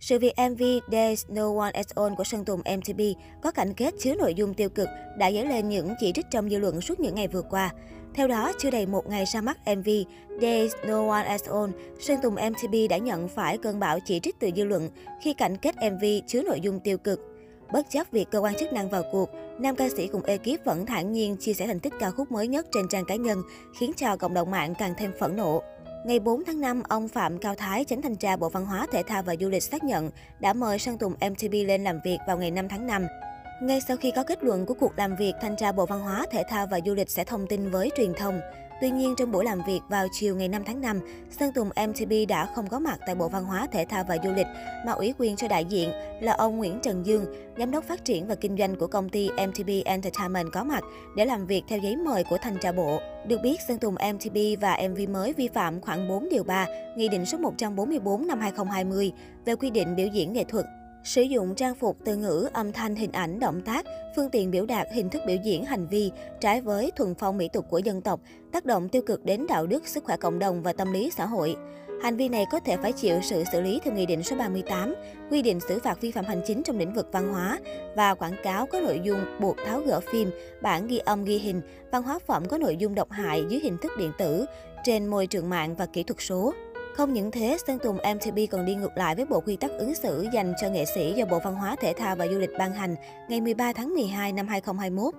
Sự việc MV There's No One At All của Sơn Tùng MTP có cảnh kết chứa nội dung tiêu cực đã dấy lên những chỉ trích trong dư luận suốt những ngày vừa qua. Theo đó, chưa đầy một ngày ra mắt MV There's No One At All, Sơn Tùng MTP đã nhận phải cơn bão chỉ trích từ dư luận khi cảnh kết MV chứa nội dung tiêu cực. Bất chấp việc cơ quan chức năng vào cuộc, nam ca sĩ cùng ekip vẫn thản nhiên chia sẻ thành tích ca khúc mới nhất trên trang cá nhân, khiến cho cộng đồng mạng càng thêm phẫn nộ. Ngày 4 tháng 5, ông Phạm Cao Thái, chánh thanh tra Bộ Văn hóa, Thể thao và Du lịch xác nhận đã mời Sơn Tùng MTV lên làm việc vào ngày 5 tháng 5. Ngay sau khi có kết luận của cuộc làm việc, Thanh tra Bộ Văn hóa, Thể thao và Du lịch sẽ thông tin với truyền thông. Tuy nhiên, trong buổi làm việc vào chiều ngày 5 tháng 5, Sơn Tùng MTB đã không có mặt tại Bộ Văn hóa, Thể thao và Du lịch, mà ủy quyền cho đại diện là ông Nguyễn Trần Dương, giám đốc phát triển và kinh doanh của công ty MTB Entertainment có mặt để làm việc theo giấy mời của thanh tra bộ. Được biết, Sơn Tùng MTB và MV mới vi phạm khoảng 4 điều 3, Nghị định số 144 năm 2020 về quy định biểu diễn nghệ thuật Sử dụng trang phục, từ ngữ, âm thanh, hình ảnh, động tác, phương tiện biểu đạt, hình thức biểu diễn, hành vi trái với thuần phong mỹ tục của dân tộc, tác động tiêu cực đến đạo đức, sức khỏe cộng đồng và tâm lý xã hội. Hành vi này có thể phải chịu sự xử lý theo Nghị định số 38, quy định xử phạt vi phạm hành chính trong lĩnh vực văn hóa và quảng cáo có nội dung buộc tháo gỡ phim, bản ghi âm ghi hình, văn hóa phẩm có nội dung độc hại dưới hình thức điện tử trên môi trường mạng và kỹ thuật số. Không những thế, Sơn Tùng mtb còn đi ngược lại với bộ quy tắc ứng xử dành cho nghệ sĩ do Bộ Văn hóa Thể thao và Du lịch ban hành ngày 13 tháng 12 năm 2021.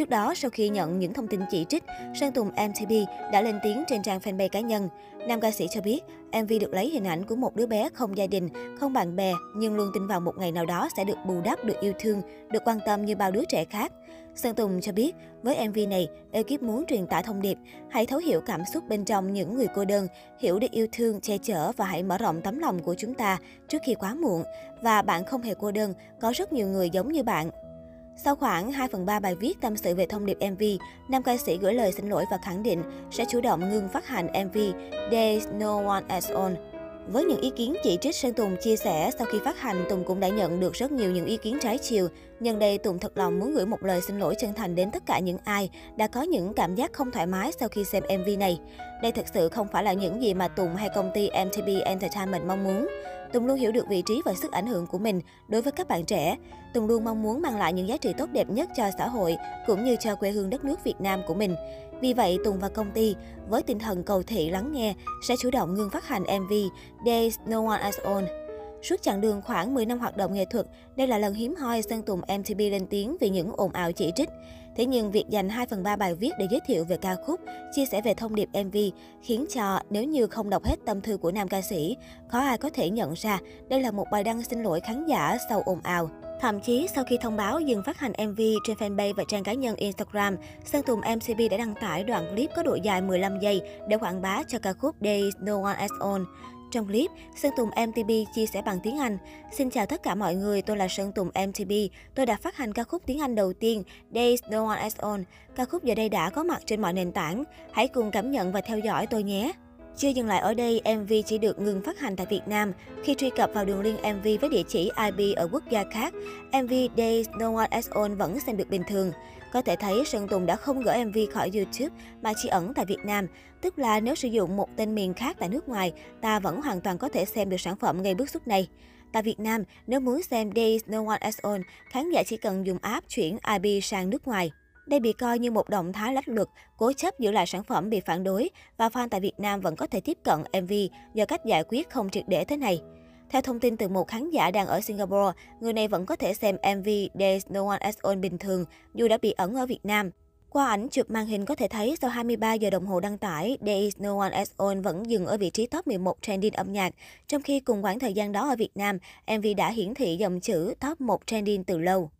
Trước đó, sau khi nhận những thông tin chỉ trích, Sơn Tùng MTP đã lên tiếng trên trang fanpage cá nhân. Nam ca sĩ cho biết, MV được lấy hình ảnh của một đứa bé không gia đình, không bạn bè, nhưng luôn tin vào một ngày nào đó sẽ được bù đắp, được yêu thương, được quan tâm như bao đứa trẻ khác. Sơn Tùng cho biết, với MV này, ekip muốn truyền tải thông điệp, hãy thấu hiểu cảm xúc bên trong những người cô đơn, hiểu được yêu thương, che chở và hãy mở rộng tấm lòng của chúng ta trước khi quá muộn. Và bạn không hề cô đơn, có rất nhiều người giống như bạn. Sau khoảng 2 phần 3 bài viết tâm sự về thông điệp MV, nam ca sĩ gửi lời xin lỗi và khẳng định sẽ chủ động ngừng phát hành MV There's No One As On. Với những ý kiến chỉ trích, Sơn Tùng chia sẻ sau khi phát hành, Tùng cũng đã nhận được rất nhiều những ý kiến trái chiều. Nhân đây, Tùng thật lòng muốn gửi một lời xin lỗi chân thành đến tất cả những ai đã có những cảm giác không thoải mái sau khi xem MV này. Đây thật sự không phải là những gì mà Tùng hay công ty MTB Entertainment mong muốn. Tùng luôn hiểu được vị trí và sức ảnh hưởng của mình đối với các bạn trẻ. Tùng luôn mong muốn mang lại những giá trị tốt đẹp nhất cho xã hội cũng như cho quê hương đất nước Việt Nam của mình. Vì vậy, Tùng và công ty, với tinh thần cầu thị lắng nghe, sẽ chủ động ngưng phát hành MV There's No One as own Suốt chặng đường khoảng 10 năm hoạt động nghệ thuật, đây là lần hiếm hoi Sơn Tùng MTP lên tiếng vì những ồn ào chỉ trích. Thế nhưng việc dành 2 phần 3 bài viết để giới thiệu về ca khúc, chia sẻ về thông điệp MV khiến cho nếu như không đọc hết tâm thư của nam ca sĩ, khó ai có thể nhận ra đây là một bài đăng xin lỗi khán giả sau ồn ào. Thậm chí, sau khi thông báo dừng phát hành MV trên fanpage và trang cá nhân Instagram, Sơn Tùng MCB đã đăng tải đoạn clip có độ dài 15 giây để quảng bá cho ca khúc Days No One As On. Trong clip, Sơn Tùng MTB chia sẻ bằng tiếng Anh. Xin chào tất cả mọi người, tôi là Sơn Tùng MTB. Tôi đã phát hành ca khúc tiếng Anh đầu tiên, Days No One Else On. Ca khúc giờ đây đã có mặt trên mọi nền tảng. Hãy cùng cảm nhận và theo dõi tôi nhé. Chưa dừng lại ở đây, MV chỉ được ngừng phát hành tại Việt Nam. Khi truy cập vào đường link MV với địa chỉ IP ở quốc gia khác, MV Days No One As On vẫn xem được bình thường. Có thể thấy Sơn Tùng đã không gỡ MV khỏi YouTube mà chỉ ẩn tại Việt Nam. Tức là nếu sử dụng một tên miền khác tại nước ngoài, ta vẫn hoàn toàn có thể xem được sản phẩm ngay bức xúc này. Tại Việt Nam, nếu muốn xem Days No One As On, khán giả chỉ cần dùng app chuyển IP sang nước ngoài. Đây bị coi như một động thái lách luật, cố chấp giữ lại sản phẩm bị phản đối và fan tại Việt Nam vẫn có thể tiếp cận MV do cách giải quyết không triệt để thế này. Theo thông tin từ một khán giả đang ở Singapore, người này vẫn có thể xem MV There's No One Else All bình thường dù đã bị ẩn ở Việt Nam. Qua ảnh chụp màn hình có thể thấy sau 23 giờ đồng hồ đăng tải, There is no one else All vẫn dừng ở vị trí top 11 trending âm nhạc, trong khi cùng khoảng thời gian đó ở Việt Nam, MV đã hiển thị dòng chữ top 1 trending từ lâu.